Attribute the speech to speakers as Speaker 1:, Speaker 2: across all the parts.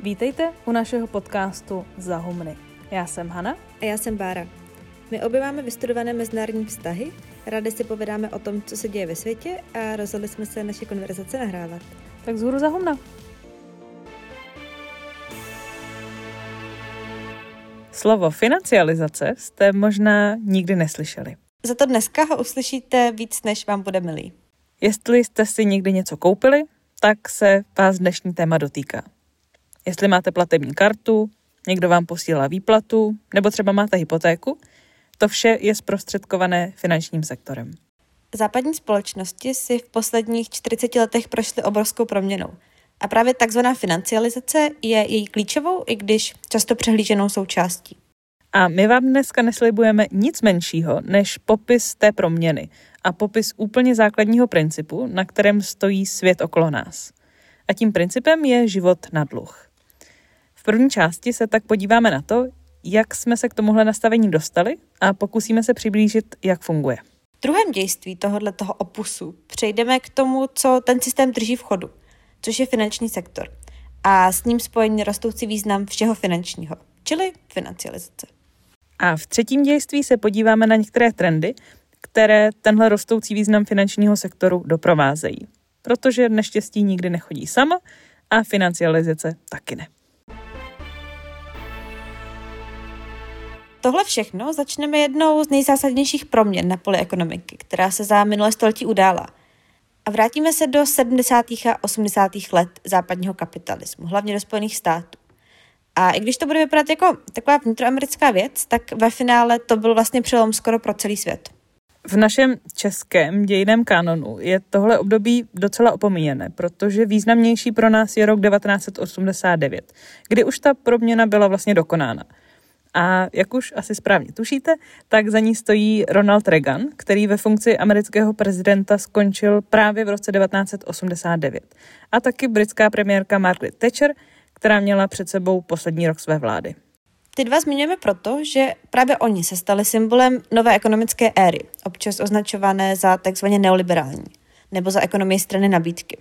Speaker 1: Vítejte u našeho podcastu Zahumny. Já jsem Hana.
Speaker 2: A já jsem Bára. My obě máme vystudované mezinárodní vztahy, rádi si povídáme o tom, co se děje ve světě a rozhodli jsme se naše konverzace nahrávat.
Speaker 1: Tak zhůru Zahumna. Slovo financializace jste možná nikdy neslyšeli.
Speaker 2: Za to dneska ho uslyšíte víc, než vám bude milý.
Speaker 1: Jestli jste si někdy něco koupili, tak se vás dnešní téma dotýká. Jestli máte platební kartu, někdo vám posílá výplatu, nebo třeba máte hypotéku, to vše je zprostředkované finančním sektorem.
Speaker 2: Západní společnosti si v posledních 40 letech prošly obrovskou proměnou. A právě takzvaná financializace je její klíčovou, i když často přehlíženou součástí.
Speaker 1: A my vám dneska neslibujeme nic menšího než popis té proměny a popis úplně základního principu, na kterém stojí svět okolo nás. A tím principem je život na dluh. V první části se tak podíváme na to, jak jsme se k tomuhle nastavení dostali a pokusíme se přiblížit, jak funguje.
Speaker 2: V druhém dějství tohohle toho opusu přejdeme k tomu, co ten systém drží v chodu, což je finanční sektor a s ním spojený rostoucí význam všeho finančního, čili financializace.
Speaker 1: A v třetím dějství se podíváme na některé trendy, které tenhle rostoucí význam finančního sektoru doprovázejí. Protože neštěstí nikdy nechodí sama a financializace taky ne.
Speaker 2: Tohle všechno začneme jednou z nejzásadnějších proměn na poli ekonomiky, která se za minulé století udála. A vrátíme se do 70. a 80. let západního kapitalismu, hlavně do Spojených států. A i když to bude vypadat jako taková vnitroamerická věc, tak ve finále to byl vlastně přelom skoro pro celý svět.
Speaker 1: V našem českém dějiném kanonu je tohle období docela opomíjené, protože významnější pro nás je rok 1989, kdy už ta proměna byla vlastně dokonána. A jak už asi správně tušíte, tak za ní stojí Ronald Reagan, který ve funkci amerického prezidenta skončil právě v roce 1989. A taky britská premiérka Margaret Thatcher, která měla před sebou poslední rok své vlády.
Speaker 2: Ty dva zmiňujeme proto, že právě oni se stali symbolem nové ekonomické éry, občas označované za takzvaně neoliberální, nebo za ekonomii strany nabídky.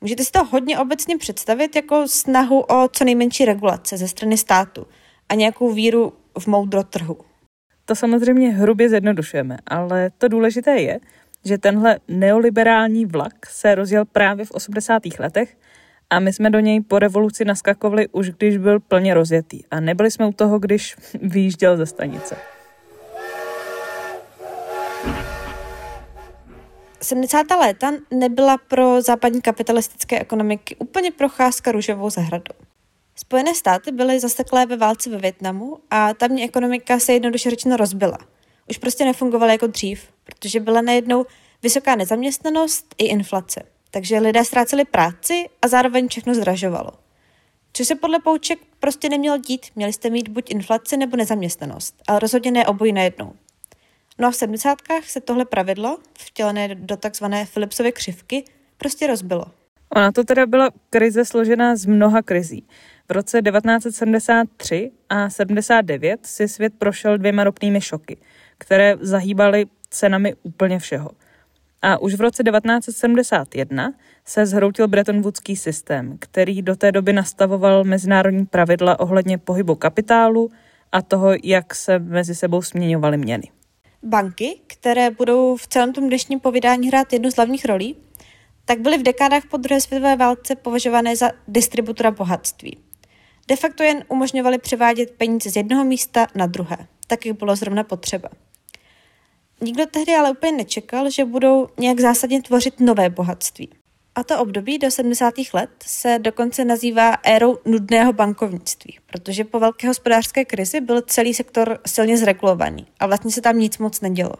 Speaker 2: Můžete si to hodně obecně představit jako snahu o co nejmenší regulace ze strany státu a nějakou víru v moudro trhu.
Speaker 1: To samozřejmě hrubě zjednodušujeme, ale to důležité je, že tenhle neoliberální vlak se rozjel právě v 80. letech a my jsme do něj po revoluci naskakovali už když byl plně rozjetý a nebyli jsme u toho, když vyjížděl ze stanice.
Speaker 2: 70. léta nebyla pro západní kapitalistické ekonomiky úplně procházka růžovou zahradou. Spojené státy byly zaseklé ve válce ve Větnamu a tamní ekonomika se jednoduše řečeno rozbila. Už prostě nefungovala jako dřív, protože byla najednou vysoká nezaměstnanost i inflace. Takže lidé ztráceli práci a zároveň všechno zdražovalo. Což se podle pouček prostě nemělo dít, měli jste mít buď inflaci nebo nezaměstnanost, ale rozhodně ne obojí najednou. No a v sedmdesátkách se tohle pravidlo, vtělené do takzvané Philipsovy křivky, prostě rozbilo.
Speaker 1: Ona to teda byla krize složená z mnoha krizí. V roce 1973 a 79 si svět prošel dvěma ropnými šoky, které zahýbaly cenami úplně všeho. A už v roce 1971 se zhroutil Bretton Woodský systém, který do té doby nastavoval mezinárodní pravidla ohledně pohybu kapitálu a toho, jak se mezi sebou směňovaly měny.
Speaker 2: Banky, které budou v celém tom dnešním povídání hrát jednu z hlavních rolí, tak byly v dekádách po druhé světové válce považované za distributora bohatství. De facto jen umožňovali převádět peníze z jednoho místa na druhé, tak jak bylo zrovna potřeba. Nikdo tehdy ale úplně nečekal, že budou nějak zásadně tvořit nové bohatství. A to období do 70. let se dokonce nazývá érou nudného bankovnictví, protože po velké hospodářské krizi byl celý sektor silně zregulovaný a vlastně se tam nic moc nedělo.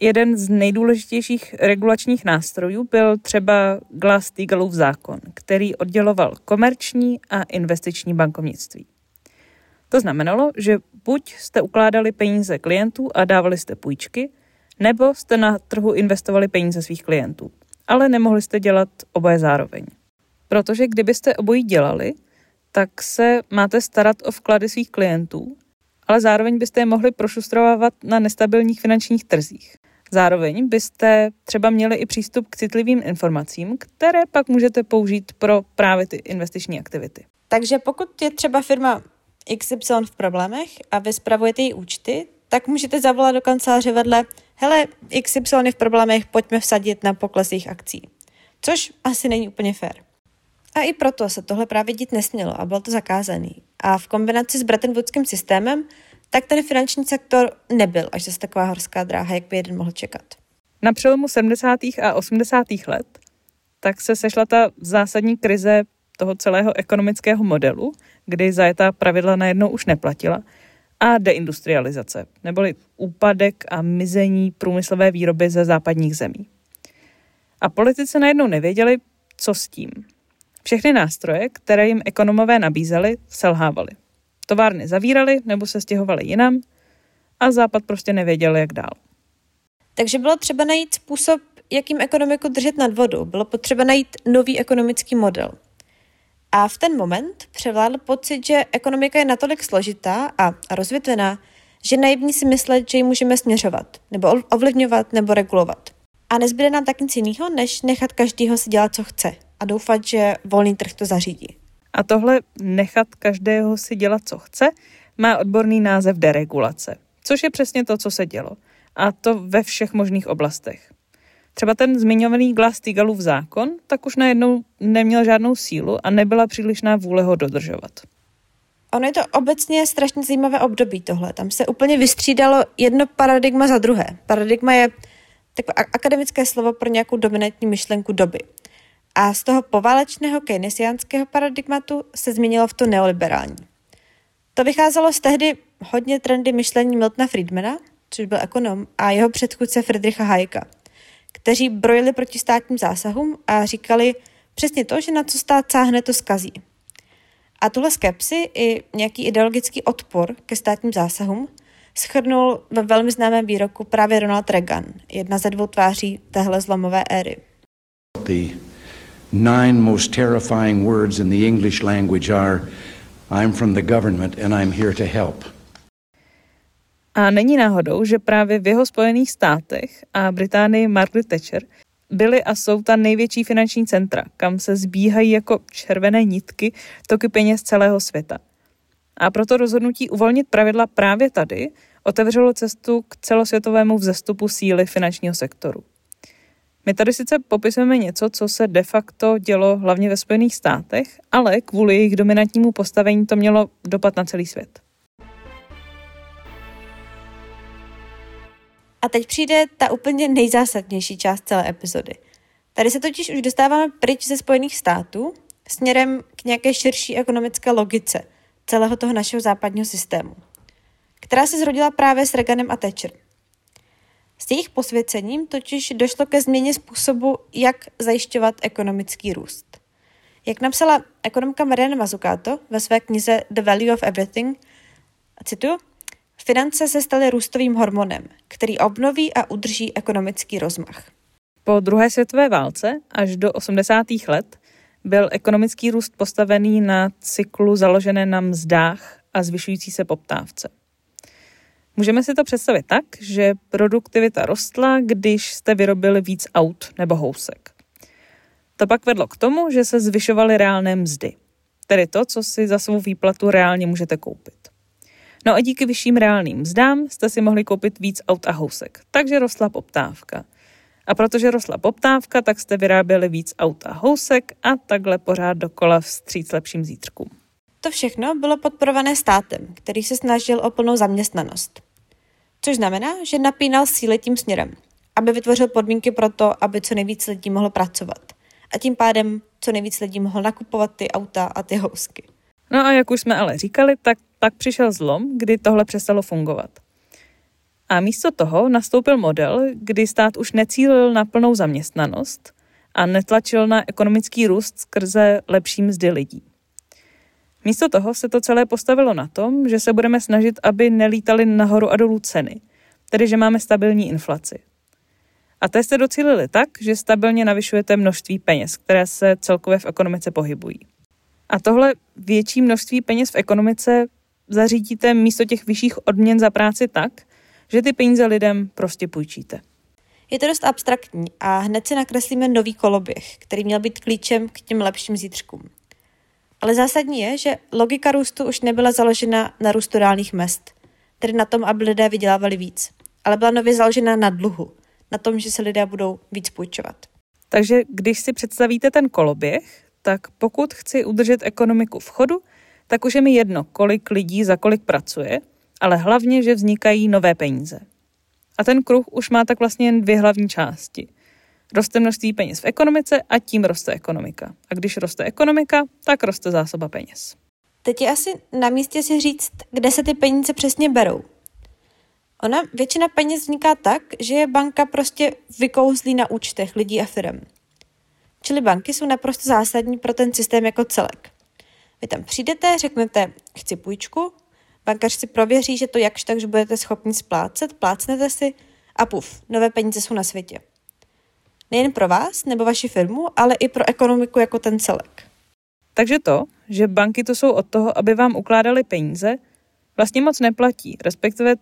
Speaker 1: Jeden z nejdůležitějších regulačních nástrojů byl třeba Glass-Steagallův zákon, který odděloval komerční a investiční bankovnictví. To znamenalo, že buď jste ukládali peníze klientů a dávali jste půjčky, nebo jste na trhu investovali peníze svých klientů, ale nemohli jste dělat oboje zároveň. Protože kdybyste obojí dělali, tak se máte starat o vklady svých klientů, ale zároveň byste je mohli prošustrovávat na nestabilních finančních trzích. Zároveň byste třeba měli i přístup k citlivým informacím, které pak můžete použít pro právě ty investiční aktivity.
Speaker 2: Takže pokud je třeba firma XY v problémech a vy spravujete její účty, tak můžete zavolat do kanceláře vedle hele, XY je v problémech, pojďme vsadit na pokles jejich akcí. Což asi není úplně fér. A i proto se tohle právě dít nesmělo a bylo to zakázaný. A v kombinaci s Bretton Woodským systémem, tak ten finanční sektor nebyl až zase taková horská dráha, jak by jeden mohl čekat.
Speaker 1: Na přelomu 70. a 80. let tak se sešla ta zásadní krize toho celého ekonomického modelu, kdy zajetá pravidla najednou už neplatila, a deindustrializace, neboli úpadek a mizení průmyslové výroby ze západních zemí. A politici najednou nevěděli, co s tím. Všechny nástroje, které jim ekonomové nabízeli, selhávaly. Továrny zavírali nebo se stěhovali jinam a Západ prostě nevěděl, jak dál.
Speaker 2: Takže bylo třeba najít způsob, jakým ekonomiku držet nad vodou. Bylo potřeba najít nový ekonomický model. A v ten moment převládl pocit, že ekonomika je natolik složitá a rozvětvená, že naivní si myslet, že ji můžeme směřovat, nebo ovlivňovat, nebo regulovat. A nezbyde nám tak nic jiného, než nechat každýho si dělat, co chce a doufat, že volný trh to zařídí.
Speaker 1: A tohle nechat každého si dělat, co chce, má odborný název deregulace, což je přesně to, co se dělo. A to ve všech možných oblastech. Třeba ten zmiňovaný Glass-Steagalův zákon, tak už najednou neměl žádnou sílu a nebyla přílišná vůle ho dodržovat.
Speaker 2: Ono je to obecně strašně zajímavé období tohle. Tam se úplně vystřídalo jedno paradigma za druhé. Paradigma je takové akademické slovo pro nějakou dominantní myšlenku doby. A z toho poválečného keynesiánského paradigmatu se změnilo v to neoliberální. To vycházelo z tehdy hodně trendy myšlení Miltona Friedmana, což byl ekonom, a jeho předchůdce Friedricha Hayeka, kteří brojili proti státním zásahům a říkali přesně to, že na co stát sáhne, to skazí. A tuhle skepsi i nějaký ideologický odpor ke státním zásahům schrnul ve velmi známém výroku právě Ronald Reagan, jedna ze dvou tváří téhle zlomové éry.
Speaker 3: The nine most terrifying words in the English language are I'm from the government and I'm here to help.
Speaker 1: A není náhodou, že právě v jeho Spojených státech a Británii Margaret Thatcher byly a jsou ta největší finanční centra, kam se zbíhají jako červené nitky toky peněz celého světa. A proto rozhodnutí uvolnit pravidla právě tady otevřelo cestu k celosvětovému vzestupu síly finančního sektoru. My tady sice popisujeme něco, co se de facto dělo hlavně ve Spojených státech, ale kvůli jejich dominantnímu postavení to mělo dopad na celý svět.
Speaker 2: A teď přijde ta úplně nejzásadnější část celé epizody. Tady se totiž už dostáváme pryč ze Spojených států směrem k nějaké širší ekonomické logice celého toho našeho západního systému, která se zrodila právě s Reaganem a Thatcher. S jejich posvěcením totiž došlo ke změně způsobu, jak zajišťovat ekonomický růst. Jak napsala ekonomka Mariana Mazzucato ve své knize The Value of Everything, cituju, Finance se staly růstovým hormonem, který obnoví a udrží ekonomický rozmach.
Speaker 1: Po druhé světové válce až do 80. let byl ekonomický růst postavený na cyklu založené na mzdách a zvyšující se poptávce. Můžeme si to představit tak, že produktivita rostla, když jste vyrobili víc aut nebo housek. To pak vedlo k tomu, že se zvyšovaly reálné mzdy, tedy to, co si za svou výplatu reálně můžete koupit. No a díky vyšším reálným mzdám jste si mohli koupit víc aut a housek, takže rostla poptávka. A protože rostla poptávka, tak jste vyráběli víc aut a housek a takhle pořád dokola vstříc lepším zítřkům.
Speaker 2: To všechno bylo podporované státem, který se snažil o plnou zaměstnanost. Což znamená, že napínal síly tím směrem, aby vytvořil podmínky pro to, aby co nejvíc lidí mohlo pracovat. A tím pádem co nejvíc lidí mohlo nakupovat ty auta a ty housky.
Speaker 1: No a jak už jsme ale říkali, tak pak přišel zlom, kdy tohle přestalo fungovat. A místo toho nastoupil model, kdy stát už necílil na plnou zaměstnanost a netlačil na ekonomický růst skrze lepší mzdy lidí. Místo toho se to celé postavilo na tom, že se budeme snažit, aby nelítaly nahoru a dolů ceny, tedy že máme stabilní inflaci. A té jste docílili tak, že stabilně navyšujete množství peněz, které se celkově v ekonomice pohybují. A tohle větší množství peněz v ekonomice zařídíte místo těch vyšších odměn za práci tak, že ty peníze lidem prostě půjčíte.
Speaker 2: Je to dost abstraktní a hned si nakreslíme nový koloběh, který měl být klíčem k těm lepším zítřkům. Ale zásadní je, že logika růstu už nebyla založena na růstu reálných mest, tedy na tom, aby lidé vydělávali víc, ale byla nově založena na dluhu, na tom, že se lidé budou víc půjčovat.
Speaker 1: Takže když si představíte ten koloběh, tak pokud chci udržet ekonomiku v chodu, tak už je mi jedno, kolik lidí za kolik pracuje, ale hlavně, že vznikají nové peníze. A ten kruh už má tak vlastně jen dvě hlavní části. Roste množství peněz v ekonomice a tím roste ekonomika. A když roste ekonomika, tak roste zásoba peněz.
Speaker 2: Teď je asi na místě si říct, kde se ty peníze přesně berou. Ona většina peněz vzniká tak, že je banka prostě vykouzlí na účtech lidí a firm. Čili banky jsou naprosto zásadní pro ten systém jako celek. Vy tam přijdete, řeknete, chci půjčku, bankař si prověří, že to jakž tak, že budete schopni splácet, plácnete si a puf, nové peníze jsou na světě. Nejen pro vás nebo vaši firmu, ale i pro ekonomiku jako ten celek.
Speaker 1: Takže to, že banky to jsou od toho, aby vám ukládali peníze, vlastně moc neplatí, respektive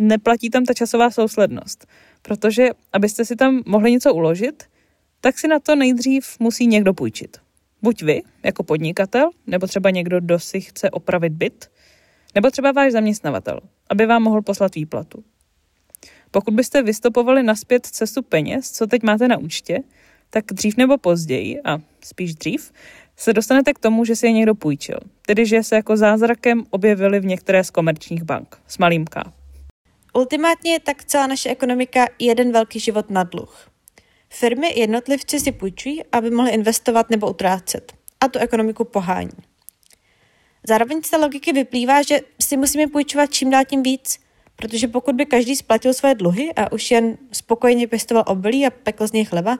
Speaker 1: neplatí tam ta časová souslednost. Protože abyste si tam mohli něco uložit, tak si na to nejdřív musí někdo půjčit. Buď vy, jako podnikatel, nebo třeba někdo, kdo si chce opravit byt, nebo třeba váš zaměstnavatel, aby vám mohl poslat výplatu. Pokud byste vystopovali naspět cestu peněz, co teď máte na účtě, tak dřív nebo později, a spíš dřív, se dostanete k tomu, že si je někdo půjčil. Tedy, že se jako zázrakem objevili v některé z komerčních bank s malým K.
Speaker 2: Ultimátně je tak celá naše ekonomika jeden velký život na dluh. Firmy jednotlivci si půjčují, aby mohli investovat nebo utrácet. A tu ekonomiku pohání. Zároveň z té logiky vyplývá, že si musíme půjčovat čím dál tím víc, protože pokud by každý splatil své dluhy a už jen spokojeně pěstoval obilí a pekl z něj chleba,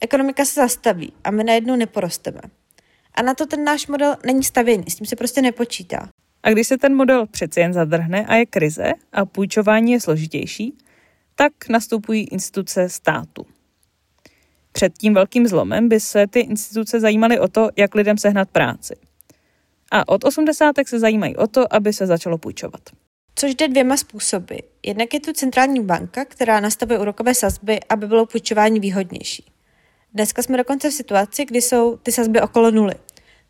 Speaker 2: ekonomika se zastaví a my najednou neporosteme. A na to ten náš model není stavěný, s tím se prostě nepočítá.
Speaker 1: A když se ten model přeci jen zadrhne a je krize a půjčování je složitější, tak nastupují instituce státu. Před tím velkým zlomem by se ty instituce zajímaly o to, jak lidem sehnat práci. A od osmdesátek se zajímají o to, aby se začalo půjčovat.
Speaker 2: Což jde dvěma způsoby. Jednak je tu centrální banka, která nastavuje úrokové sazby, aby bylo půjčování výhodnější. Dneska jsme dokonce v situaci, kdy jsou ty sazby okolo nuly.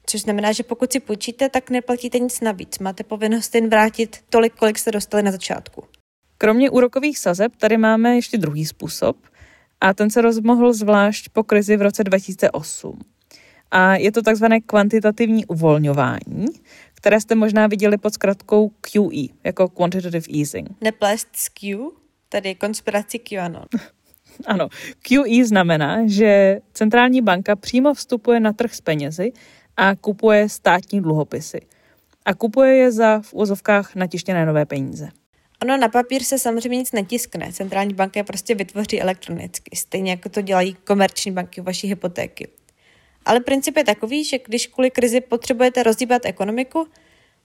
Speaker 2: Což znamená, že pokud si půjčíte, tak neplatíte nic navíc. Máte povinnost jen vrátit tolik, kolik jste dostali na začátku.
Speaker 1: Kromě úrokových sazeb tady máme ještě druhý způsob a ten se rozmohl zvlášť po krizi v roce 2008. A je to takzvané kvantitativní uvolňování, které jste možná viděli pod zkratkou QE, jako Quantitative Easing.
Speaker 2: Neplést s Q, tedy konspiraci QAnon.
Speaker 1: ano, QE znamená, že centrální banka přímo vstupuje na trh s penězi a kupuje státní dluhopisy. A kupuje je za v úzovkách natištěné nové peníze.
Speaker 2: Ono na papír se samozřejmě nic netiskne. Centrální banka je prostě vytvoří elektronicky, stejně jako to dělají komerční banky u vaší hypotéky. Ale princip je takový, že když kvůli krizi potřebujete rozdíbat ekonomiku,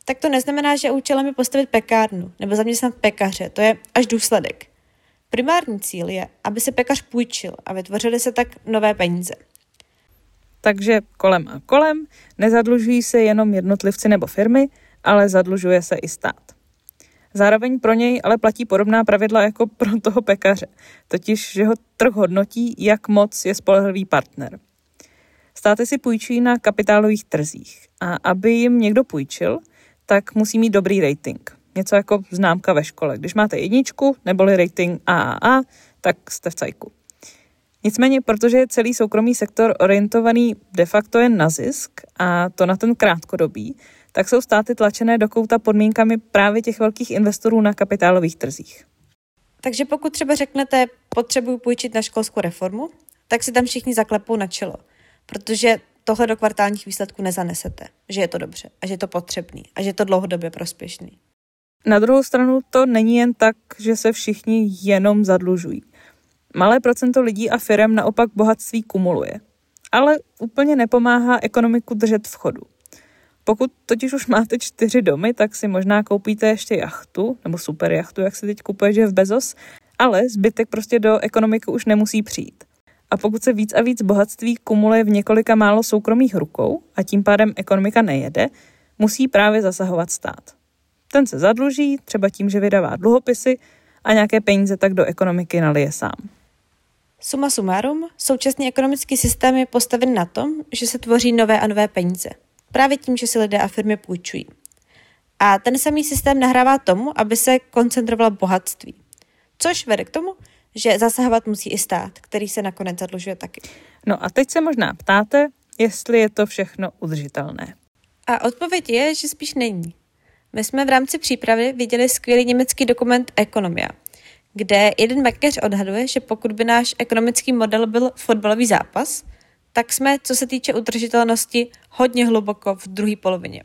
Speaker 2: tak to neznamená, že účelem je postavit pekárnu nebo zaměstnat pekaře. To je až důsledek. Primární cíl je, aby se pekař půjčil a vytvořily se tak nové peníze.
Speaker 1: Takže kolem a kolem nezadlužují se jenom jednotlivci nebo firmy, ale zadlužuje se i stát. Zároveň pro něj ale platí podobná pravidla jako pro toho pekaře, totiž, že ho trh hodnotí, jak moc je spolehlivý partner. Státy si půjčují na kapitálových trzích a aby jim někdo půjčil, tak musí mít dobrý rating. Něco jako známka ve škole. Když máte jedničku neboli rating AAA, tak jste v cajku. Nicméně, protože je celý soukromý sektor orientovaný de facto jen na zisk a to na ten krátkodobý, tak jsou státy tlačené do kouta podmínkami právě těch velkých investorů na kapitálových trzích.
Speaker 2: Takže pokud třeba řeknete, potřebuji půjčit na školskou reformu, tak si tam všichni zaklepou na čelo, protože tohle do kvartálních výsledků nezanesete, že je to dobře a že je to potřebný a že je to dlouhodobě prospěšný.
Speaker 1: Na druhou stranu to není jen tak, že se všichni jenom zadlužují. Malé procento lidí a firm naopak bohatství kumuluje. Ale úplně nepomáhá ekonomiku držet v chodu. Pokud totiž už máte čtyři domy, tak si možná koupíte ještě jachtu, nebo super jachtu, jak se teď kupuje, v Bezos, ale zbytek prostě do ekonomiky už nemusí přijít. A pokud se víc a víc bohatství kumuluje v několika málo soukromých rukou a tím pádem ekonomika nejede, musí právě zasahovat stát. Ten se zadluží, třeba tím, že vydává dluhopisy a nějaké peníze tak do ekonomiky nalije sám.
Speaker 2: Suma sumárum, současný ekonomický systém je postaven na tom, že se tvoří nové a nové peníze. Právě tím, že si lidé a firmy půjčují. A ten samý systém nahrává tomu, aby se koncentrovalo bohatství. Což vede k tomu, že zasahovat musí i stát, který se nakonec zadlužuje taky.
Speaker 1: No a teď se možná ptáte, jestli je to všechno udržitelné.
Speaker 2: A odpověď je, že spíš není. My jsme v rámci přípravy viděli skvělý německý dokument Ekonomia, kde jeden mekař odhaduje, že pokud by náš ekonomický model byl fotbalový zápas, tak jsme, co se týče udržitelnosti, hodně hluboko v druhé polovině.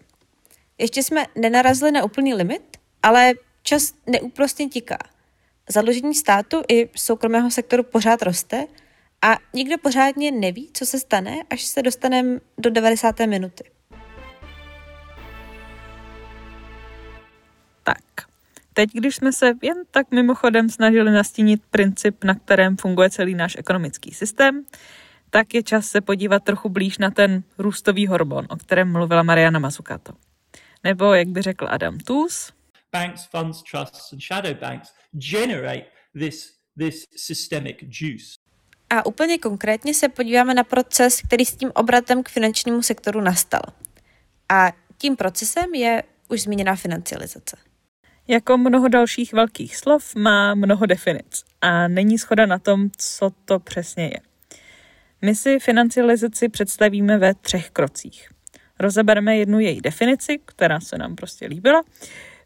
Speaker 2: Ještě jsme nenarazili na úplný limit, ale čas neúprostně tiká. Zadlužení státu i soukromého sektoru pořád roste a nikdo pořádně neví, co se stane, až se dostaneme do 90. minuty.
Speaker 1: Tak, teď, když jsme se jen tak mimochodem snažili nastínit princip, na kterém funguje celý náš ekonomický systém, tak je čas se podívat trochu blíž na ten růstový hormon, o kterém mluvila Mariana Mazzucato. Nebo, jak by řekl Adam Tools,
Speaker 4: banks, funds, trusts and shadow banks generate this, this systemic juice.
Speaker 2: A úplně konkrétně se podíváme na proces, který s tím obratem k finančnímu sektoru nastal. A tím procesem je už zmíněná financializace.
Speaker 1: Jako mnoho dalších velkých slov má mnoho definic a není schoda na tom, co to přesně je. My si financializaci představíme ve třech krocích. Rozebereme jednu její definici, která se nám prostě líbila,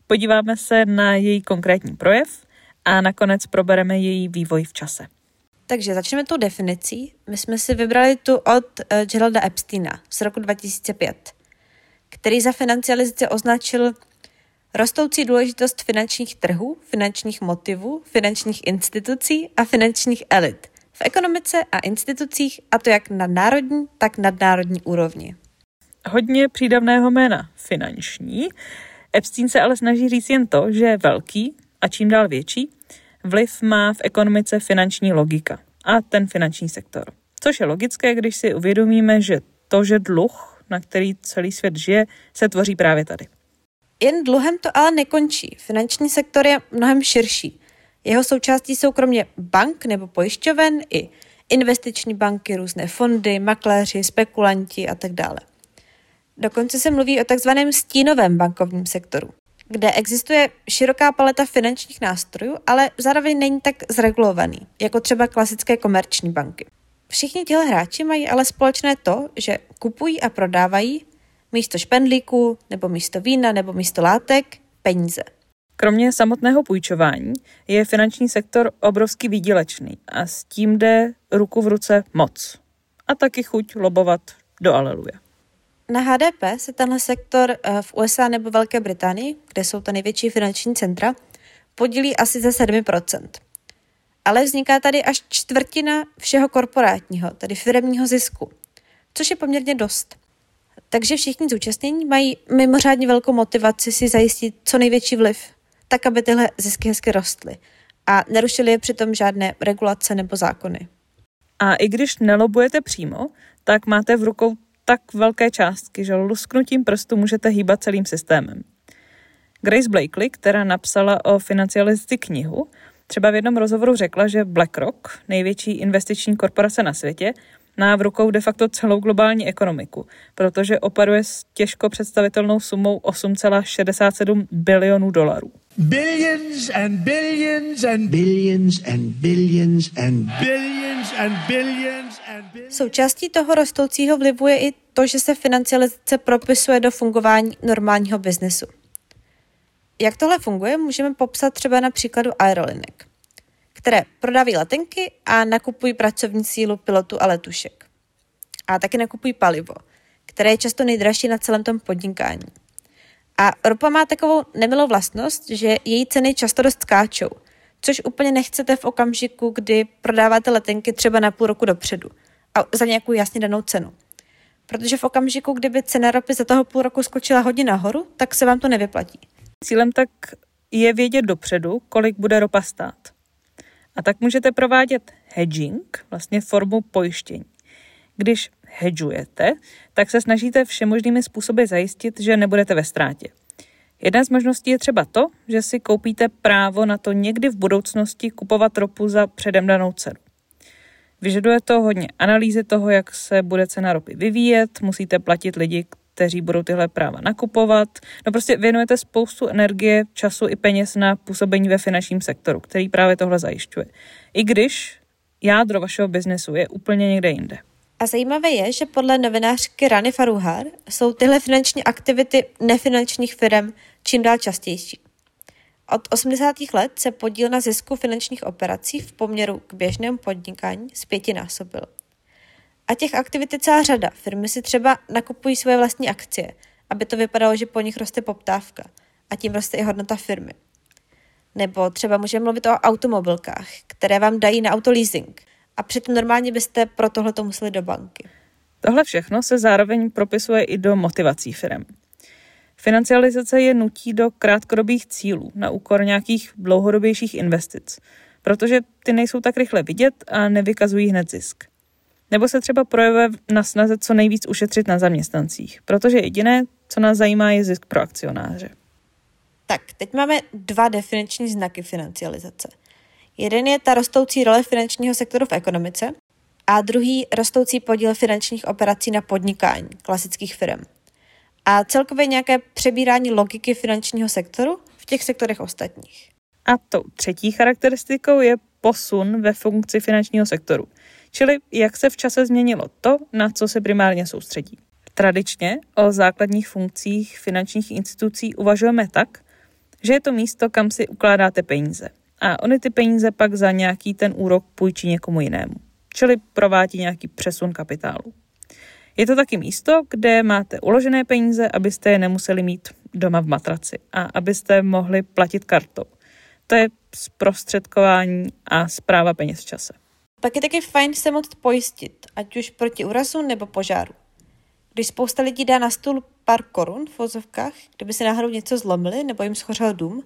Speaker 1: podíváme se na její konkrétní projev a nakonec probereme její vývoj v čase.
Speaker 2: Takže začneme tou definicí. My jsme si vybrali tu od uh, Geralda Epsteina z roku 2005, který za financializaci označil rostoucí důležitost finančních trhů, finančních motivů, finančních institucí a finančních elit v ekonomice a institucích, a to jak na národní, tak nadnárodní úrovni.
Speaker 1: Hodně přídavného jména finanční. Epstein se ale snaží říct jen to, že je velký a čím dál větší, vliv má v ekonomice finanční logika a ten finanční sektor. Což je logické, když si uvědomíme, že to, že dluh, na který celý svět žije, se tvoří právě tady.
Speaker 2: Jen dluhem to ale nekončí. Finanční sektor je mnohem širší. Jeho součástí jsou kromě bank nebo pojišťoven i investiční banky, různé fondy, makléři, spekulanti a tak dále. Dokonce se mluví o takzvaném stínovém bankovním sektoru, kde existuje široká paleta finančních nástrojů, ale zároveň není tak zregulovaný, jako třeba klasické komerční banky. Všichni tihle hráči mají ale společné to, že kupují a prodávají místo špendlíků, nebo místo vína, nebo místo látek peníze.
Speaker 1: Kromě samotného půjčování je finanční sektor obrovsky výdělečný a s tím jde ruku v ruce moc. A taky chuť lobovat do aleluja.
Speaker 2: Na HDP se tenhle sektor eh, v USA nebo Velké Británii, kde jsou to největší finanční centra, podílí asi ze 7%. Ale vzniká tady až čtvrtina všeho korporátního, tedy firmního zisku, což je poměrně dost. Takže všichni zúčastnění mají mimořádně velkou motivaci si zajistit co největší vliv, tak aby tyhle zisky hezky rostly a nerušily je přitom žádné regulace nebo zákony.
Speaker 1: A i když nelobujete přímo, tak máte v rukou tak velké částky, že lusknutím prstu můžete hýbat celým systémem. Grace Blakely, která napsala o financializaci knihu, třeba v jednom rozhovoru řekla, že BlackRock, největší investiční korporace na světě, má v rukou de facto celou globální ekonomiku, protože operuje s těžko představitelnou sumou 8,67 bilionů dolarů.
Speaker 5: Billions and billions and billions and billions and billions and billions and billions.
Speaker 2: Součástí toho rostoucího vlivu je i to, že se financializace propisuje do fungování normálního biznesu. Jak tohle funguje, můžeme popsat třeba na příkladu aerolinek, které prodávají letenky a nakupují pracovní sílu pilotů a letušek. A taky nakupují palivo, které je často nejdražší na celém tom podnikání. A ropa má takovou nemilou vlastnost, že její ceny často dost skáčou, což úplně nechcete v okamžiku, kdy prodáváte letenky třeba na půl roku dopředu a za nějakou jasně danou cenu. Protože v okamžiku, kdyby cena ropy za toho půl roku skočila hodně nahoru, tak se vám to nevyplatí.
Speaker 1: Cílem tak je vědět dopředu, kolik bude ropa stát. A tak můžete provádět hedging, vlastně formu pojištění. Když hedžujete, tak se snažíte všemožnými způsoby zajistit, že nebudete ve ztrátě. Jedna z možností je třeba to, že si koupíte právo na to někdy v budoucnosti kupovat ropu za předem danou cenu. Vyžaduje to hodně analýzy toho, jak se bude cena ropy vyvíjet, musíte platit lidi, kteří budou tyhle práva nakupovat. No prostě věnujete spoustu energie, času i peněz na působení ve finančním sektoru, který právě tohle zajišťuje. I když jádro vašeho biznesu je úplně někde jinde.
Speaker 2: A zajímavé je, že podle novinářky Rany Faruhar jsou tyhle finanční aktivity nefinančních firm čím dál častější. Od 80. let se podíl na zisku finančních operací v poměru k běžnému podnikání zpětinásobil. A těch aktivit je celá řada. Firmy si třeba nakupují svoje vlastní akcie, aby to vypadalo, že po nich roste poptávka a tím roste i hodnota firmy. Nebo třeba můžeme mluvit o automobilkách, které vám dají na autoleasing. A přitom normálně byste pro tohle to museli do banky.
Speaker 1: Tohle všechno se zároveň propisuje i do motivací firm. Financializace je nutí do krátkodobých cílů na úkor nějakých dlouhodobějších investic, protože ty nejsou tak rychle vidět a nevykazují hned zisk. Nebo se třeba projevuje na snaze co nejvíc ušetřit na zaměstnancích, protože jediné, co nás zajímá, je zisk pro akcionáře.
Speaker 2: Tak, teď máme dva definiční znaky financializace. Jeden je ta rostoucí role finančního sektoru v ekonomice a druhý rostoucí podíl finančních operací na podnikání klasických firm. A celkově nějaké přebírání logiky finančního sektoru v těch sektorech ostatních.
Speaker 1: A tou třetí charakteristikou je posun ve funkci finančního sektoru, čili jak se v čase změnilo to, na co se primárně soustředí. Tradičně o základních funkcích finančních institucí uvažujeme tak, že je to místo, kam si ukládáte peníze. A oni ty peníze pak za nějaký ten úrok půjčí někomu jinému. Čili provádí nějaký přesun kapitálu. Je to taky místo, kde máte uložené peníze, abyste je nemuseli mít doma v matraci a abyste mohli platit kartou. To je zprostředkování a zpráva peněz v čase.
Speaker 2: Pak je taky fajn se moct pojistit, ať už proti úrazu nebo požáru. Když spousta lidí dá na stůl pár korun v vozovkách, kdyby se náhodou něco zlomili nebo jim schořel dům,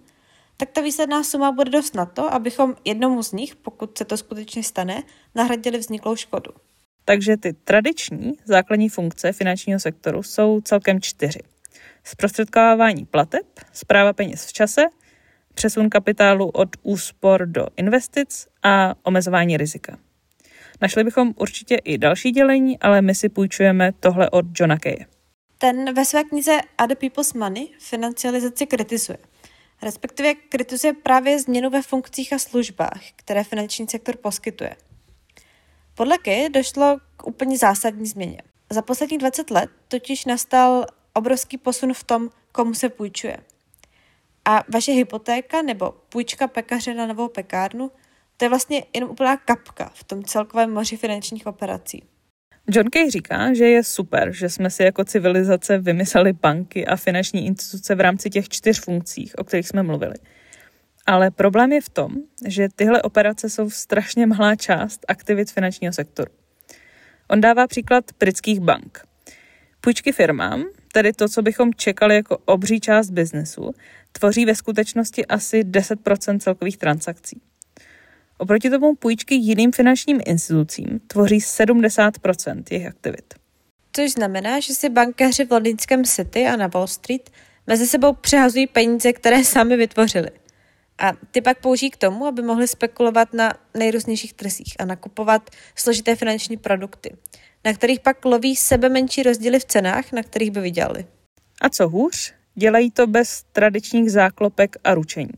Speaker 2: tak ta výsledná suma bude dost na to, abychom jednomu z nich, pokud se to skutečně stane, nahradili vzniklou škodu.
Speaker 1: Takže ty tradiční základní funkce finančního sektoru jsou celkem čtyři. Zprostředkovávání plateb, zpráva peněz v čase, přesun kapitálu od úspor do investic a omezování rizika. Našli bychom určitě i další dělení, ale my si půjčujeme tohle od Johna Kaye.
Speaker 2: Ten ve své knize Other People's Money financializaci kritizuje. Respektive kritizuje právě změnu ve funkcích a službách, které finanční sektor poskytuje. Podle Kaye došlo k úplně zásadní změně. Za posledních 20 let totiž nastal obrovský posun v tom, komu se půjčuje. A vaše hypotéka nebo půjčka pekaře na novou pekárnu, to je vlastně jenom úplná kapka v tom celkovém moři finančních operací.
Speaker 1: John Kay říká, že je super, že jsme si jako civilizace vymysleli banky a finanční instituce v rámci těch čtyř funkcí, o kterých jsme mluvili. Ale problém je v tom, že tyhle operace jsou strašně malá část aktivit finančního sektoru. On dává příklad britských bank. Půjčky firmám, tedy to, co bychom čekali jako obří část biznesu, tvoří ve skutečnosti asi 10 celkových transakcí. Oproti tomu půjčky jiným finančním institucím tvoří 70% jejich aktivit.
Speaker 2: Což znamená, že si bankéři v londýnském City a na Wall Street mezi sebou přehazují peníze, které sami vytvořili. A ty pak použijí k tomu, aby mohli spekulovat na nejrůznějších trzích a nakupovat složité finanční produkty, na kterých pak loví sebe menší rozdíly v cenách, na kterých by vydělali.
Speaker 1: A co hůř, dělají to bez tradičních záklopek a ručení.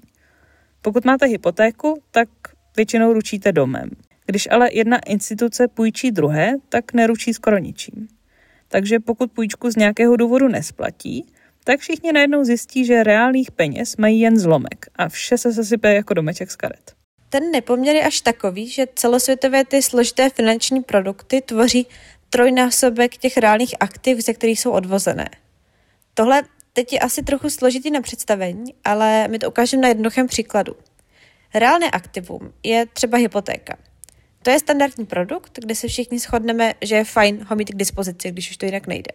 Speaker 1: Pokud máte hypotéku, tak většinou ručíte domem. Když ale jedna instituce půjčí druhé, tak neručí skoro ničím. Takže pokud půjčku z nějakého důvodu nesplatí, tak všichni najednou zjistí, že reálných peněz mají jen zlomek a vše se sesype jako domeček z karet.
Speaker 2: Ten nepoměr je až takový, že celosvětové ty složité finanční produkty tvoří trojnásobek těch reálných aktiv, ze kterých jsou odvozené. Tohle teď je asi trochu složitý na představení, ale my to ukážeme na jednoduchém příkladu. Reálné aktivum je třeba hypotéka. To je standardní produkt, kde se všichni shodneme, že je fajn ho mít k dispozici, když už to jinak nejde.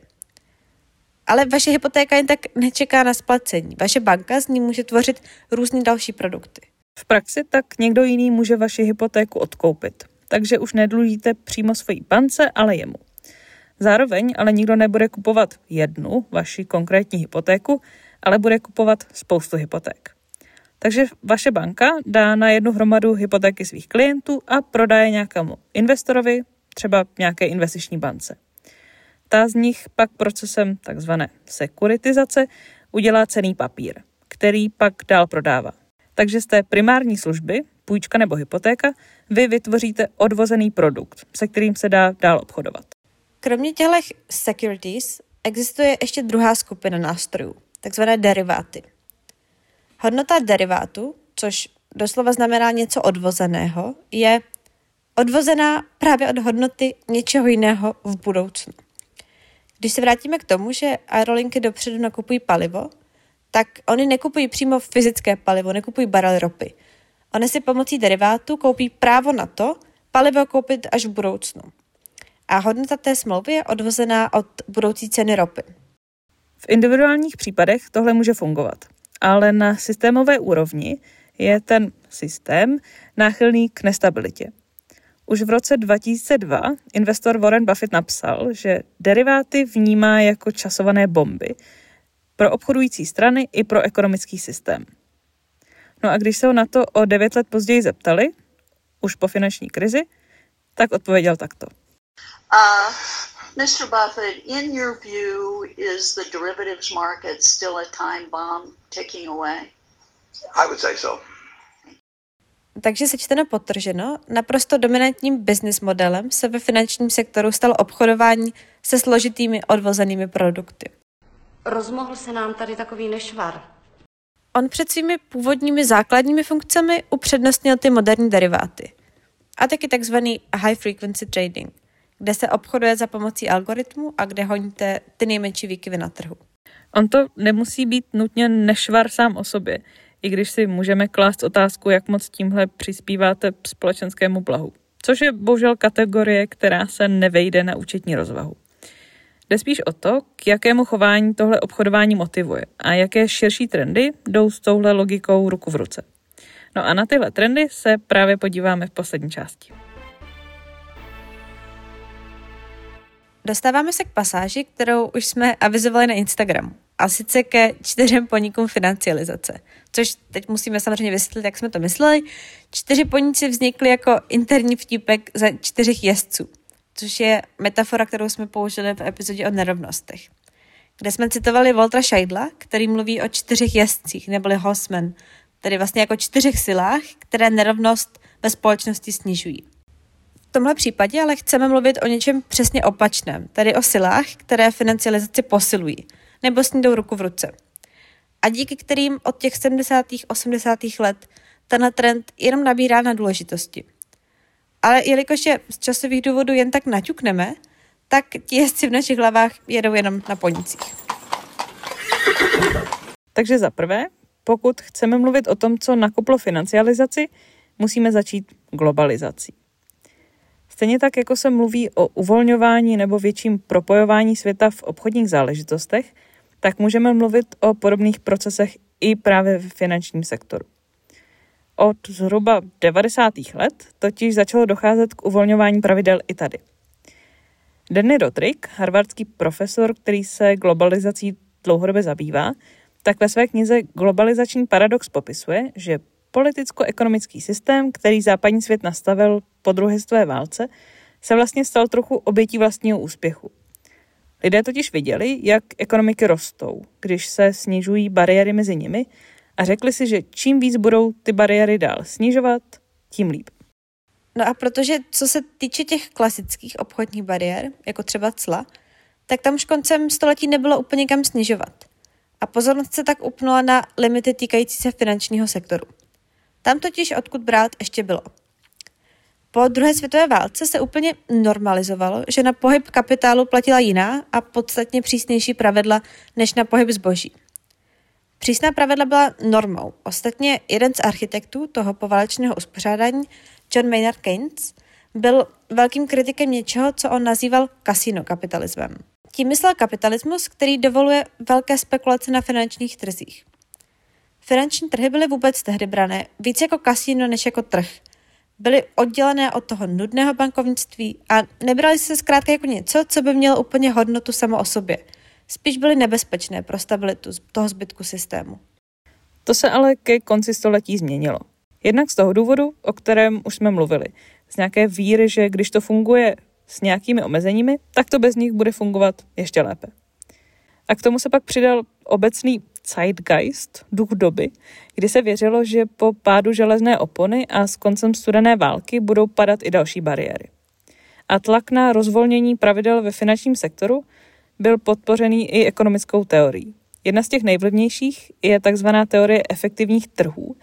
Speaker 2: Ale vaše hypotéka jen tak nečeká na splacení. Vaše banka z ní může tvořit různé další produkty.
Speaker 1: V praxi tak někdo jiný může vaši hypotéku odkoupit. Takže už nedlužíte přímo svojí bance, ale jemu. Zároveň ale nikdo nebude kupovat jednu vaši konkrétní hypotéku, ale bude kupovat spoustu hypoték. Takže vaše banka dá na jednu hromadu hypotéky svých klientů a prodá je nějakému investorovi, třeba nějaké investiční bance. Ta z nich pak procesem takzvané sekuritizace udělá cený papír, který pak dál prodává. Takže z té primární služby, půjčka nebo hypotéka, vy vytvoříte odvozený produkt, se kterým se dá dál obchodovat.
Speaker 2: Kromě těchto securities existuje ještě druhá skupina nástrojů, takzvané deriváty. Hodnota derivátu, což doslova znamená něco odvozeného, je odvozená právě od hodnoty něčeho jiného v budoucnu. Když se vrátíme k tomu, že aerolinky dopředu nakupují palivo, tak oni nekupují přímo fyzické palivo, nekupují barely ropy. Oni si pomocí derivátu koupí právo na to, palivo koupit až v budoucnu. A hodnota té smlouvy je odvozená od budoucí ceny ropy.
Speaker 1: V individuálních případech tohle může fungovat, ale na systémové úrovni je ten systém náchylný k nestabilitě. Už v roce 2002 investor Warren Buffett napsal, že deriváty vnímá jako časované bomby pro obchodující strany i pro ekonomický systém. No a když se ho na to o devět let později zeptali, už po finanční krizi, tak odpověděl takto. Uh, Mr. Buffett, in your view, is the derivatives market still a time bomb ticking away?
Speaker 2: I would say so. Takže sečteno potrženo, naprosto dominantním business modelem se ve finančním sektoru stalo obchodování se složitými odvozenými produkty.
Speaker 6: Rozmohl se nám tady takový nešvar.
Speaker 2: On před svými původními základními funkcemi upřednostnil ty moderní deriváty. A taky takzvaný high frequency trading, kde se obchoduje za pomocí algoritmu a kde honíte ty nejmenší výkyvy na trhu.
Speaker 1: On to nemusí být nutně nešvar sám o sobě i když si můžeme klást otázku, jak moc tímhle přispíváte společenskému blahu. Což je bohužel kategorie, která se nevejde na účetní rozvahu. Jde spíš o to, k jakému chování tohle obchodování motivuje a jaké širší trendy jdou s touhle logikou ruku v ruce. No a na tyhle trendy se právě podíváme v poslední části.
Speaker 2: Dostáváme se k pasáži, kterou už jsme avizovali na Instagramu a sice ke čtyřem poníkům financializace. Což teď musíme samozřejmě vysvětlit, jak jsme to mysleli. Čtyři poníci vznikly jako interní vtípek za čtyřech jezdců, což je metafora, kterou jsme použili v epizodě o nerovnostech. Kde jsme citovali Voltra Scheidla, který mluví o čtyřech jezdcích, neboli horsemen, tedy vlastně jako čtyřech silách, které nerovnost ve společnosti snižují. V tomhle případě ale chceme mluvit o něčem přesně opačném, tedy o silách, které financializaci posilují – nebo s ní jdou ruku v ruce. A díky kterým od těch 70. 80. let tenhle trend jenom nabírá na důležitosti. Ale jelikož je z časových důvodů jen tak naťukneme, tak ti jezdci v našich hlavách jedou jenom na ponicích.
Speaker 1: Takže za prvé, pokud chceme mluvit o tom, co nakoplo financializaci, musíme začít globalizací. Stejně tak, jako se mluví o uvolňování nebo větším propojování světa v obchodních záležitostech, tak můžeme mluvit o podobných procesech i právě v finančním sektoru. Od zhruba 90. let totiž začalo docházet k uvolňování pravidel i tady. Danny Rodrick, harvardský profesor, který se globalizací dlouhodobě zabývá, tak ve své knize Globalizační paradox popisuje, že politicko-ekonomický systém, který západní svět nastavil po druhé světové válce, se vlastně stal trochu obětí vlastního úspěchu. Lidé totiž viděli, jak ekonomiky rostou, když se snižují bariéry mezi nimi a řekli si, že čím víc budou ty bariéry dál snižovat, tím líp.
Speaker 2: No a protože co se týče těch klasických obchodních bariér, jako třeba cla, tak tam už koncem století nebylo úplně kam snižovat. A pozornost se tak upnula na limity týkající se finančního sektoru. Tam totiž odkud brát ještě bylo. Po druhé světové válce se úplně normalizovalo, že na pohyb kapitálu platila jiná a podstatně přísnější pravidla než na pohyb zboží. Přísná pravidla byla normou. Ostatně jeden z architektů toho poválečného uspořádání, John Maynard Keynes, byl velkým kritikem něčeho, co on nazýval kasinokapitalismem. Tím myslel kapitalismus, který dovoluje velké spekulace na finančních trzích. Finanční trhy byly vůbec tehdy brané víc jako kasino než jako trh – byly oddělené od toho nudného bankovnictví a nebrali se zkrátka jako něco, co by mělo úplně hodnotu samo o sobě. Spíš byly nebezpečné pro stabilitu toho zbytku systému.
Speaker 1: To se ale ke konci století změnilo. Jednak z toho důvodu, o kterém už jsme mluvili. Z nějaké víry, že když to funguje s nějakými omezeními, tak to bez nich bude fungovat ještě lépe. A k tomu se pak přidal obecný zeitgeist, duch doby, kdy se věřilo, že po pádu železné opony a s koncem studené války budou padat i další bariéry. A tlak na rozvolnění pravidel ve finančním sektoru byl podpořený i ekonomickou teorií. Jedna z těch nejvlivnějších je takzvaná teorie efektivních trhů,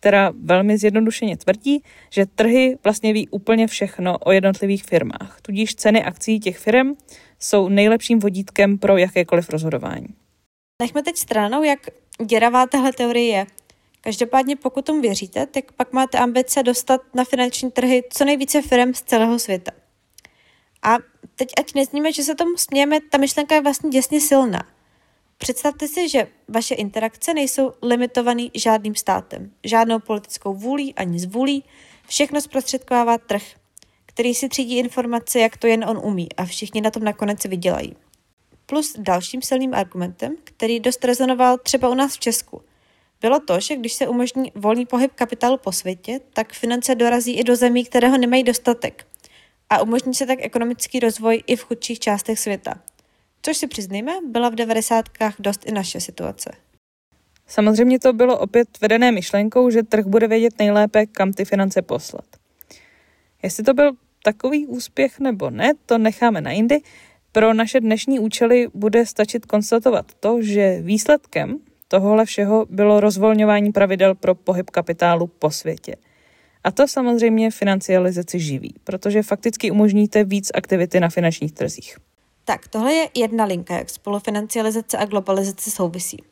Speaker 1: která velmi zjednodušeně tvrdí, že trhy vlastně ví úplně všechno o jednotlivých firmách, tudíž ceny akcí těch firm jsou nejlepším vodítkem pro jakékoliv rozhodování.
Speaker 2: Nechme teď stranou, jak děravá tahle teorie je. Každopádně pokud tomu věříte, tak pak máte ambice dostat na finanční trhy co nejvíce firm z celého světa. A teď ať nezníme, že se tomu smějeme, ta myšlenka je vlastně děsně silná. Představte si, že vaše interakce nejsou limitovaný žádným státem, žádnou politickou vůlí ani zvůlí, všechno zprostředkovává trh, který si třídí informace, jak to jen on umí a všichni na tom nakonec vydělají. Plus dalším silným argumentem, který dost rezonoval třeba u nás v Česku, bylo to, že když se umožní volný pohyb kapitálu po světě, tak finance dorazí i do zemí, kterého nemají dostatek. A umožní se tak ekonomický rozvoj i v chudších částech světa. Což si přiznejme, byla v devadesátkách dost i naše situace.
Speaker 1: Samozřejmě to bylo opět vedené myšlenkou, že trh bude vědět nejlépe, kam ty finance poslat. Jestli to byl takový úspěch nebo ne, to necháme na jindy. Pro naše dnešní účely bude stačit konstatovat to, že výsledkem tohohle všeho bylo rozvolňování pravidel pro pohyb kapitálu po světě. A to samozřejmě financializaci živí, protože fakticky umožníte víc aktivity na finančních trzích.
Speaker 2: Tak, tohle je jedna linka, jak spolufinancializace a globalizace souvisí.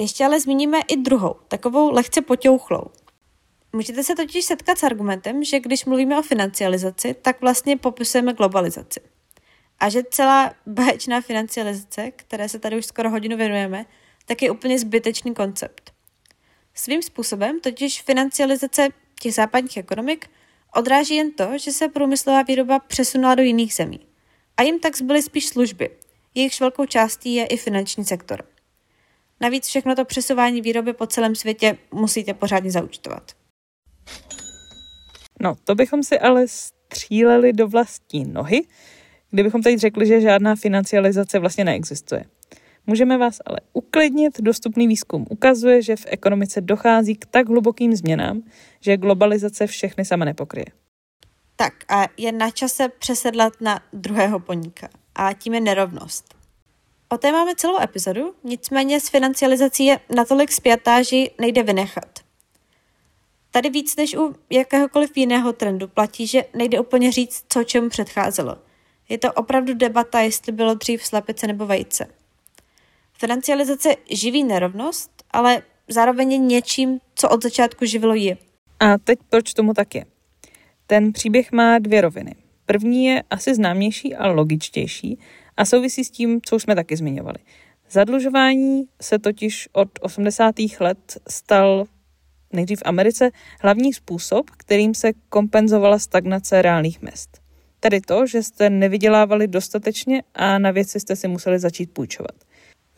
Speaker 2: Ještě ale zmíníme i druhou, takovou lehce potěuchlou. Můžete se totiž setkat s argumentem, že když mluvíme o financializaci, tak vlastně popisujeme globalizaci. A že celá báječná financializace, které se tady už skoro hodinu věnujeme, tak je úplně zbytečný koncept. Svým způsobem totiž financializace těch západních ekonomik odráží jen to, že se průmyslová výroba přesunula do jiných zemí. A jim tak zbyly spíš služby. Jejichž velkou částí je i finanční sektor. Navíc všechno to přesouvání výroby po celém světě musíte pořádně zaučtovat.
Speaker 1: No, to bychom si ale stříleli do vlastní nohy, kdybychom teď řekli, že žádná financializace vlastně neexistuje. Můžeme vás ale uklidnit, dostupný výzkum ukazuje, že v ekonomice dochází k tak hlubokým změnám, že globalizace všechny sama nepokryje.
Speaker 2: Tak a je na čase přesedlat na druhého poníka a tím je nerovnost. O té máme celou epizodu, nicméně s financializací je natolik spjatá, že nejde vynechat. Tady víc než u jakéhokoliv jiného trendu platí, že nejde úplně říct, co čemu předcházelo. Je to opravdu debata, jestli bylo dřív slepice nebo vejce. Financializace živí nerovnost, ale zároveň je něčím, co od začátku živilo ji.
Speaker 1: A teď proč tomu tak je? Ten příběh má dvě roviny. První je asi známější a logičtější a souvisí s tím, co už jsme taky zmiňovali. Zadlužování se totiž od 80. let stal nejdřív v Americe hlavní způsob, kterým se kompenzovala stagnace reálných mest. Tedy to, že jste nevydělávali dostatečně a na věci jste si museli začít půjčovat.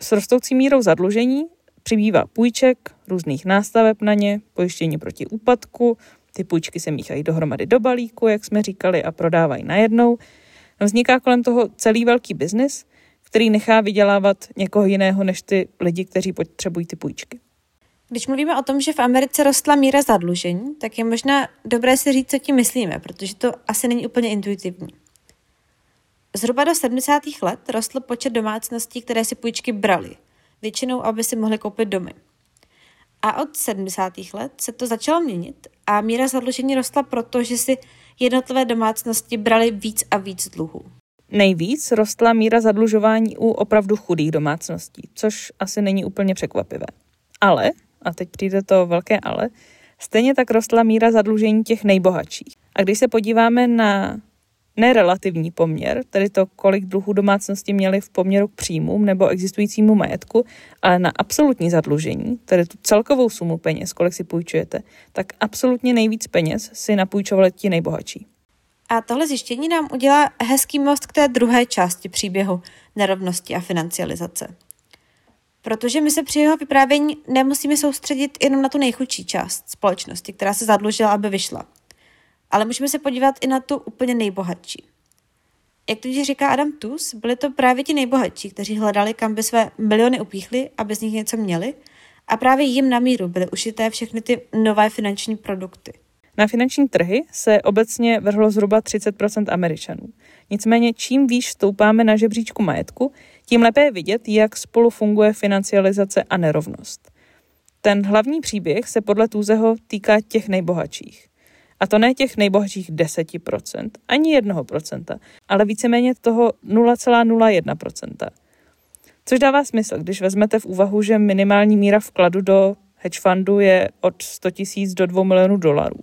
Speaker 1: S rostoucí mírou zadlužení přibývá půjček, různých nástaveb na ně, pojištění proti úpadku, ty půjčky se míchají dohromady do balíku, jak jsme říkali, a prodávají najednou. No, vzniká kolem toho celý velký biznis, který nechá vydělávat někoho jiného než ty lidi, kteří potřebují ty půjčky.
Speaker 2: Když mluvíme o tom, že v Americe rostla míra zadlužení, tak je možná dobré si říct, co tím myslíme, protože to asi není úplně intuitivní. Zhruba do 70. let rostl počet domácností, které si půjčky brali, většinou, aby si mohli koupit domy. A od 70. let se to začalo měnit a míra zadlužení rostla proto, že si jednotlivé domácnosti brali víc a víc dluhů.
Speaker 1: Nejvíc rostla míra zadlužování u opravdu chudých domácností, což asi není úplně překvapivé. Ale, a teď přijde to velké ale, stejně tak rostla míra zadlužení těch nejbohatších. A když se podíváme na nerelativní poměr, tedy to, kolik dluhů domácnosti měly v poměru k příjmům nebo existujícímu majetku, ale na absolutní zadlužení, tedy tu celkovou sumu peněz, kolik si půjčujete, tak absolutně nejvíc peněz si napůjčovali ti nejbohatší.
Speaker 2: A tohle zjištění nám udělá hezký most k té druhé části příběhu nerovnosti a financializace. Protože my se při jeho vyprávění nemusíme soustředit jenom na tu nejchudší část společnosti, která se zadlužila, aby vyšla. Ale můžeme se podívat i na tu úplně nejbohatší. Jak to říká Adam Tus, byli to právě ti nejbohatší, kteří hledali, kam by své miliony upíchli, aby z nich něco měli, a právě jim na míru byly ušité všechny ty nové finanční produkty.
Speaker 1: Na finanční trhy se obecně vrhlo zhruba 30% Američanů. Nicméně čím výš stoupáme na žebříčku majetku, tím lépe je vidět, jak spolu funguje financializace a nerovnost. Ten hlavní příběh se podle Tůzeho týká těch nejbohatších. A to ne těch nejbohatších 10%, ani 1%, ale víceméně toho 0,01%. Což dává smysl, když vezmete v úvahu, že minimální míra vkladu do hedge fundu je od 100 tisíc do 2 milionů dolarů.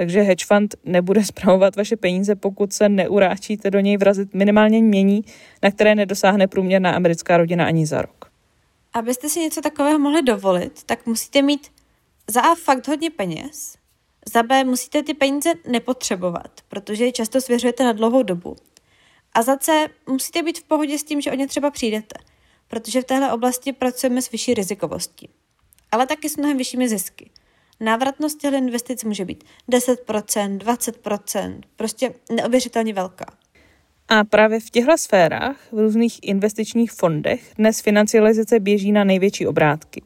Speaker 1: Takže hedge fund nebude zpravovat vaše peníze, pokud se neuráčíte do něj vrazit minimálně mění, na které nedosáhne průměrná americká rodina ani za rok.
Speaker 2: Abyste si něco takového mohli dovolit, tak musíte mít za A fakt hodně peněz, za B musíte ty peníze nepotřebovat, protože je často svěřujete na dlouhou dobu. A za C musíte být v pohodě s tím, že o ně třeba přijdete, protože v téhle oblasti pracujeme s vyšší rizikovostí. Ale taky s mnohem vyššími zisky. Návratnost těchto investic může být 10%, 20%, prostě neověřitelně velká.
Speaker 1: A právě v těchto sférách, v různých investičních fondech, dnes financializace běží na největší obrátky.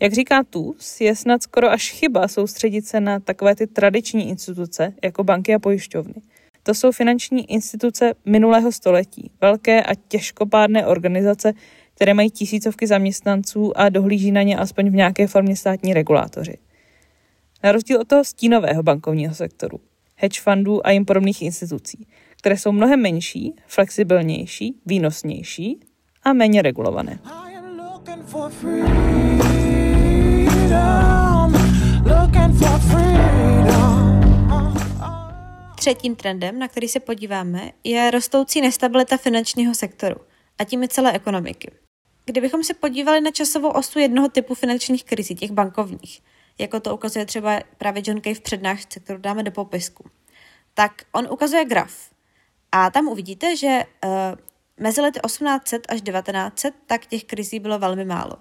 Speaker 1: Jak říká TUS, je snad skoro až chyba soustředit se na takové ty tradiční instituce, jako banky a pojišťovny. To jsou finanční instituce minulého století, velké a těžkopádné organizace, které mají tisícovky zaměstnanců a dohlíží na ně aspoň v nějaké formě státní regulátoři. Na rozdíl od toho stínového bankovního sektoru, hedge fundů a jim podobných institucí, které jsou mnohem menší, flexibilnější, výnosnější a méně regulované.
Speaker 2: Třetím trendem, na který se podíváme, je rostoucí nestabilita finančního sektoru a tím i celé ekonomiky. Kdybychom se podívali na časovou osu jednoho typu finančních krizí, těch bankovních, jako to ukazuje třeba právě John Kay v přednášce, kterou dáme do popisku, tak on ukazuje graf. A tam uvidíte, že uh, mezi lety 1800 až 1900 tak těch krizí bylo velmi málo.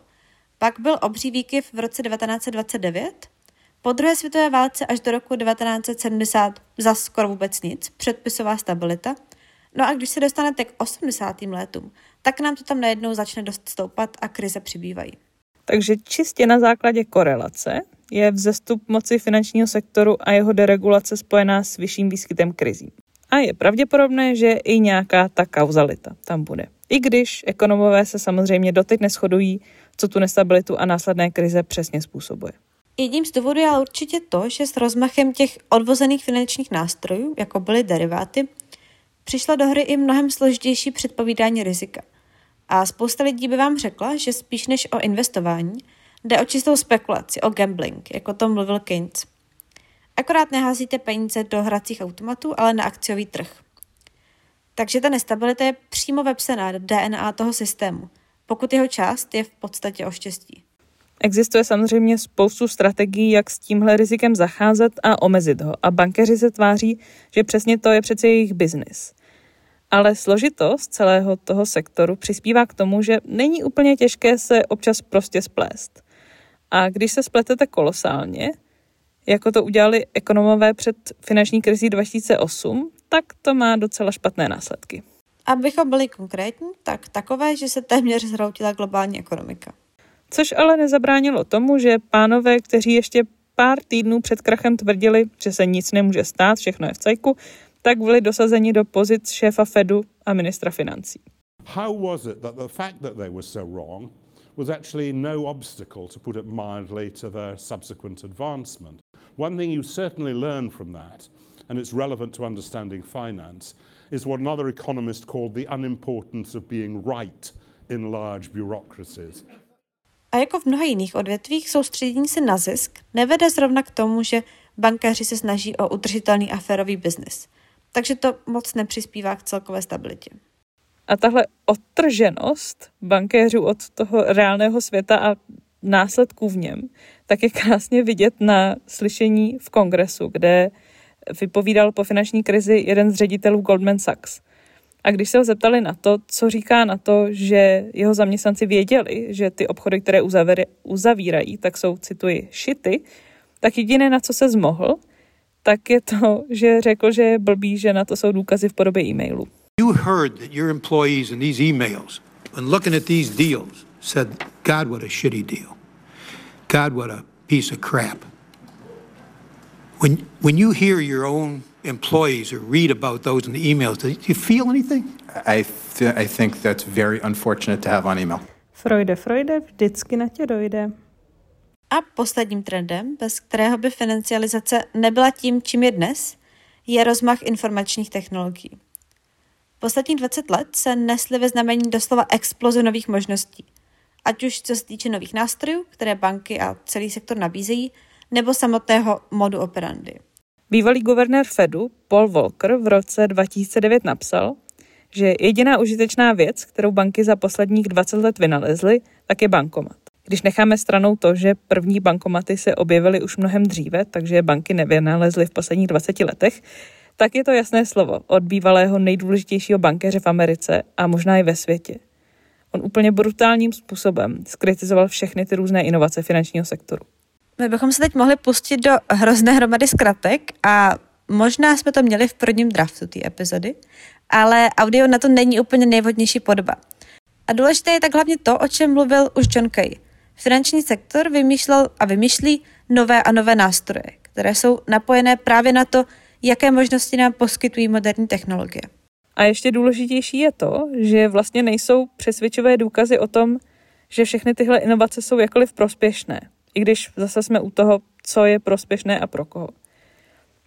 Speaker 2: Pak byl obří výkyv v roce 1929, po druhé světové válce až do roku 1970 za skoro vůbec nic, předpisová stabilita. No a když se dostanete k 80. letům, tak nám to tam najednou začne dost stoupat a krize přibývají.
Speaker 1: Takže čistě na základě korelace je vzestup moci finančního sektoru a jeho deregulace spojená s vyšším výskytem krizí. A je pravděpodobné, že i nějaká ta kauzalita tam bude. I když ekonomové se samozřejmě doteď neschodují, co tu nestabilitu a následné krize přesně způsobuje.
Speaker 2: Jedním z důvodů je určitě to, že s rozmachem těch odvozených finančních nástrojů, jako byly deriváty, přišla do hry i mnohem složitější předpovídání rizika. A spousta lidí by vám řekla, že spíš než o investování, jde o čistou spekulaci, o gambling, jako to mluvil Keynes. Akorát neházíte peníze do hracích automatů, ale na akciový trh. Takže ta nestabilita je přímo vepsaná do DNA toho systému, pokud jeho část je v podstatě o štěstí.
Speaker 1: Existuje samozřejmě spoustu strategií, jak s tímhle rizikem zacházet a omezit ho. A bankeři se tváří, že přesně to je přece jejich biznis. Ale složitost celého toho sektoru přispívá k tomu, že není úplně těžké se občas prostě splést. A když se spletete kolosálně, jako to udělali ekonomové před finanční krizí 2008, tak to má docela špatné následky.
Speaker 2: Abychom byli konkrétní, tak takové, že se téměř zhroutila globální ekonomika.
Speaker 1: Což ale nezabránilo tomu, že pánové, kteří ještě pár týdnů před krachem tvrdili, že se nic nemůže stát, všechno je v cajku, tak byli dosazeni do pozic šéfa Fedu a ministra financí. How was it that the fact that they were so wrong was actually no obstacle, to put it mildly, to their subsequent advancement? One thing you certainly learn from that, and it's relevant to understanding finance, is what another economist called the unimportance of being right in large bureaucracies.
Speaker 2: A jako v mnoha jiných odvětvích soustředění se na zisk nevede zrovna k tomu, že bankéři se snaží o udržitelný a férový biznis. Takže to moc nepřispívá k celkové stabilitě.
Speaker 1: A tahle odtrženost bankéřů od toho reálného světa a následků v něm, tak je krásně vidět na slyšení v kongresu, kde vypovídal po finanční krizi jeden z ředitelů Goldman Sachs. A když se ho zeptali na to, co říká na to, že jeho zaměstnanci věděli, že ty obchody, které uzavírají, tak jsou, cituji, šity, tak jediné, na co se zmohl, tak je to, že řekl, že je blbý, že na to jsou důkazy v podobě e-mailu.
Speaker 7: You heard that your employees in these emails, when looking at these deals, said, God, what a shitty deal. God, what a piece of crap. When, when you hear your own employees or read about those in the emails, do you feel anything?
Speaker 8: I, th- I think that's very unfortunate to have on email.
Speaker 1: Freude, Freude, vždycky na tě dojde.
Speaker 2: A posledním trendem, bez kterého by financializace nebyla tím, čím je dnes, je rozmach informačních technologií. Posledních 20 let se nesly ve znamení doslova exploze nových možností, ať už co se týče nových nástrojů, které banky a celý sektor nabízejí, nebo samotného modu operandy.
Speaker 1: Bývalý guvernér Fedu Paul Volcker v roce 2009 napsal, že jediná užitečná věc, kterou banky za posledních 20 let vynalezly, tak je bankomat. Když necháme stranou to, že první bankomaty se objevily už mnohem dříve, takže banky nevynalezly v posledních 20 letech, tak je to jasné slovo od bývalého nejdůležitějšího bankéře v Americe a možná i ve světě. On úplně brutálním způsobem skritizoval všechny ty různé inovace finančního sektoru.
Speaker 2: My bychom se teď mohli pustit do hrozné hromady zkratek a možná jsme to měli v prvním draftu té epizody, ale audio na to není úplně nejvhodnější podoba. A důležité je tak hlavně to, o čem mluvil už John Kay. Finanční sektor vymýšlel a vymýšlí nové a nové nástroje, které jsou napojené právě na to, jaké možnosti nám poskytují moderní technologie.
Speaker 1: A ještě důležitější je to, že vlastně nejsou přesvědčivé důkazy o tom, že všechny tyhle inovace jsou jakkoliv prospěšné, i když zase jsme u toho, co je prospěšné a pro koho.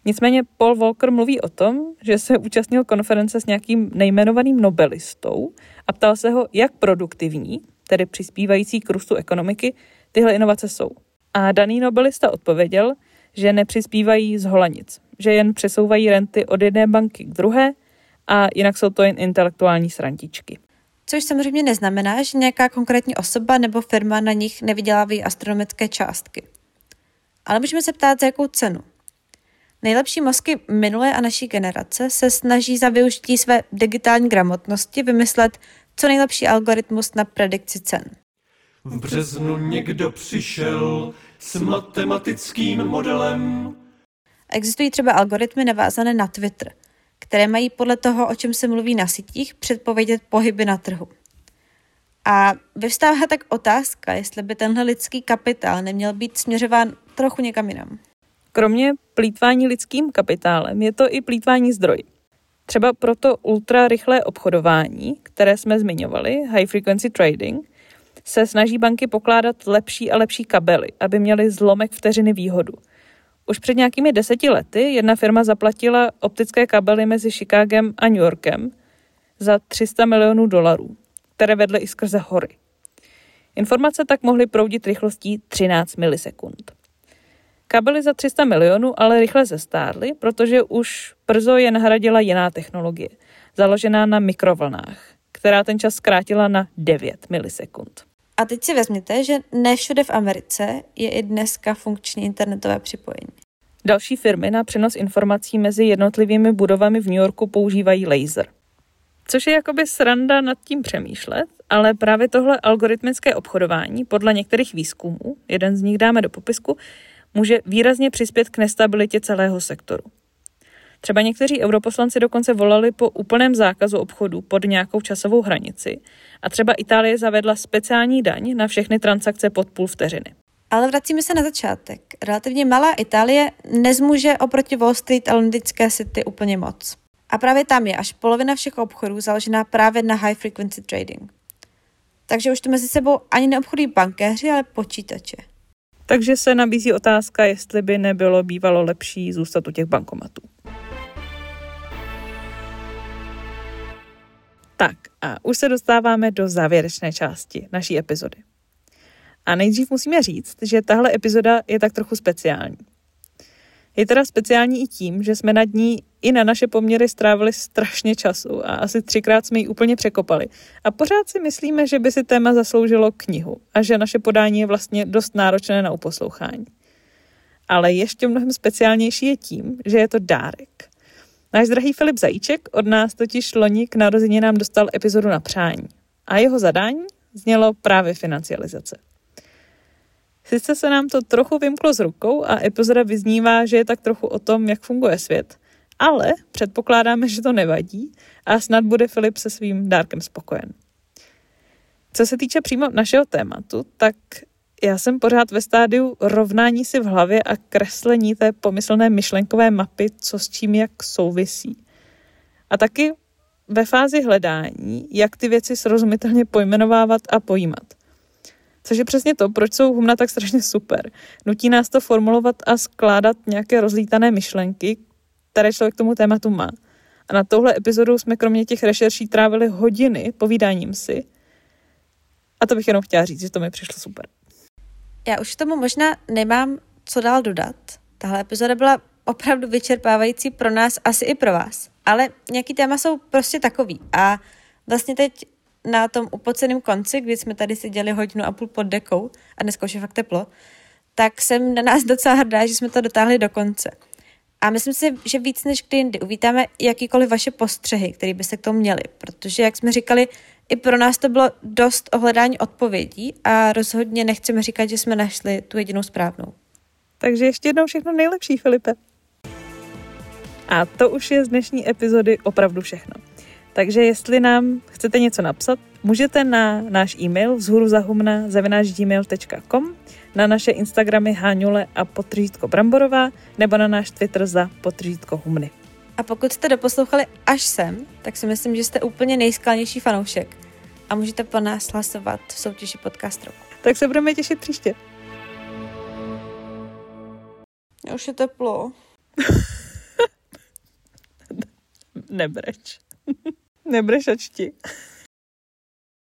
Speaker 1: Nicméně Paul Volcker mluví o tom, že se účastnil konference s nějakým nejmenovaným nobelistou a ptal se ho, jak produktivní, tedy přispívající k růstu ekonomiky, tyhle inovace jsou. A daný nobelista odpověděl, že nepřispívají z holanic, že jen přesouvají renty od jedné banky k druhé a jinak jsou to jen intelektuální srantičky.
Speaker 2: Což samozřejmě neznamená, že nějaká konkrétní osoba nebo firma na nich nevydělávají astronomické částky. Ale můžeme se ptát, za jakou cenu. Nejlepší mozky minulé a naší generace se snaží za využití své digitální gramotnosti vymyslet co nejlepší algoritmus na predikci cen.
Speaker 9: V březnu někdo přišel s matematickým modelem.
Speaker 2: Existují třeba algoritmy navázané na Twitter, které mají podle toho, o čem se mluví na sítích, předpovědět pohyby na trhu. A vyvstává tak otázka, jestli by tenhle lidský kapitál neměl být směřován trochu někam jinam.
Speaker 1: Kromě plítvání lidským kapitálem je to i plítvání zdroj. Třeba proto ultra rychlé obchodování, které jsme zmiňovali, high frequency trading, se snaží banky pokládat lepší a lepší kabely, aby měly zlomek vteřiny výhodu. Už před nějakými deseti lety jedna firma zaplatila optické kabely mezi Chicagem a New Yorkem za 300 milionů dolarů, které vedly i skrze hory. Informace tak mohly proudit rychlostí 13 milisekund. Kabely za 300 milionů ale rychle zestárly, protože už brzo je nahradila jiná technologie, založená na mikrovlnách, která ten čas zkrátila na 9 milisekund.
Speaker 2: A teď si vezměte, že ne všude v Americe je i dneska funkční internetové připojení.
Speaker 1: Další firmy na přenos informací mezi jednotlivými budovami v New Yorku používají laser. Což je jakoby sranda nad tím přemýšlet, ale právě tohle algoritmické obchodování podle některých výzkumů, jeden z nich dáme do popisku, může výrazně přispět k nestabilitě celého sektoru. Třeba někteří europoslanci dokonce volali po úplném zákazu obchodu pod nějakou časovou hranici a třeba Itálie zavedla speciální daň na všechny transakce pod půl vteřiny.
Speaker 2: Ale vracíme se na začátek. Relativně malá Itálie nezmůže oproti Wall Street a londýnské city úplně moc. A právě tam je až polovina všech obchodů založená právě na high frequency trading. Takže už to mezi sebou ani neobchodují bankéři, ale počítače.
Speaker 1: Takže se nabízí otázka, jestli by nebylo bývalo lepší zůstat u těch bankomatů. Tak a už se dostáváme do závěrečné části naší epizody. A nejdřív musíme říct, že tahle epizoda je tak trochu speciální. Je teda speciální i tím, že jsme nad ní i na naše poměry strávili strašně času a asi třikrát jsme ji úplně překopali. A pořád si myslíme, že by si téma zasloužilo knihu a že naše podání je vlastně dost náročné na uposlouchání. Ale ještě mnohem speciálnější je tím, že je to dárek. Náš drahý Filip Zajíček od nás totiž loni k narozeninám dostal epizodu na přání. A jeho zadání znělo právě financializace. Sice se nám to trochu vymklo z rukou a epizoda vyznívá, že je tak trochu o tom, jak funguje svět, ale předpokládáme, že to nevadí a snad bude Filip se svým dárkem spokojen. Co se týče přímo našeho tématu, tak já jsem pořád ve stádiu rovnání si v hlavě a kreslení té pomyslné myšlenkové mapy, co s čím jak souvisí. A taky ve fázi hledání, jak ty věci srozumitelně pojmenovávat a pojímat. Což je přesně to, proč jsou humna tak strašně super. Nutí nás to formulovat a skládat nějaké rozlítané myšlenky, které člověk k tomu tématu má. A na touhle epizodou jsme kromě těch rešerší trávili hodiny povídáním si. A to bych jenom chtěla říct, že to mi přišlo super.
Speaker 2: Já už tomu možná nemám co dál dodat. Tahle epizoda byla opravdu vyčerpávající pro nás, asi i pro vás. Ale nějaký téma jsou prostě takový. A vlastně teď na tom upoceném konci, kdy jsme tady seděli hodinu a půl pod dekou a dneska už je fakt teplo, tak jsem na nás docela hrdá, že jsme to dotáhli do konce. A myslím si, že víc než kdy jindy uvítáme jakýkoliv vaše postřehy, které byste k tomu měli, protože, jak jsme říkali, i pro nás to bylo dost ohledání odpovědí a rozhodně nechceme říkat, že jsme našli tu jedinou správnou.
Speaker 1: Takže ještě jednou všechno nejlepší, Filipe. A to už je z dnešní epizody opravdu všechno. Takže jestli nám chcete něco napsat, můžete na náš e-mail vzhůruzahumna gmail.com, na naše Instagramy Háňule a potržítko Bramborová nebo na náš Twitter za potržítko Humny.
Speaker 2: A pokud jste doposlouchali až sem, tak si myslím, že jste úplně nejskalnější fanoušek a můžete po nás hlasovat v soutěži podcast roku.
Speaker 1: Tak se budeme těšit příště.
Speaker 2: Už je teplo.
Speaker 1: Nebreč. Nebrešačti.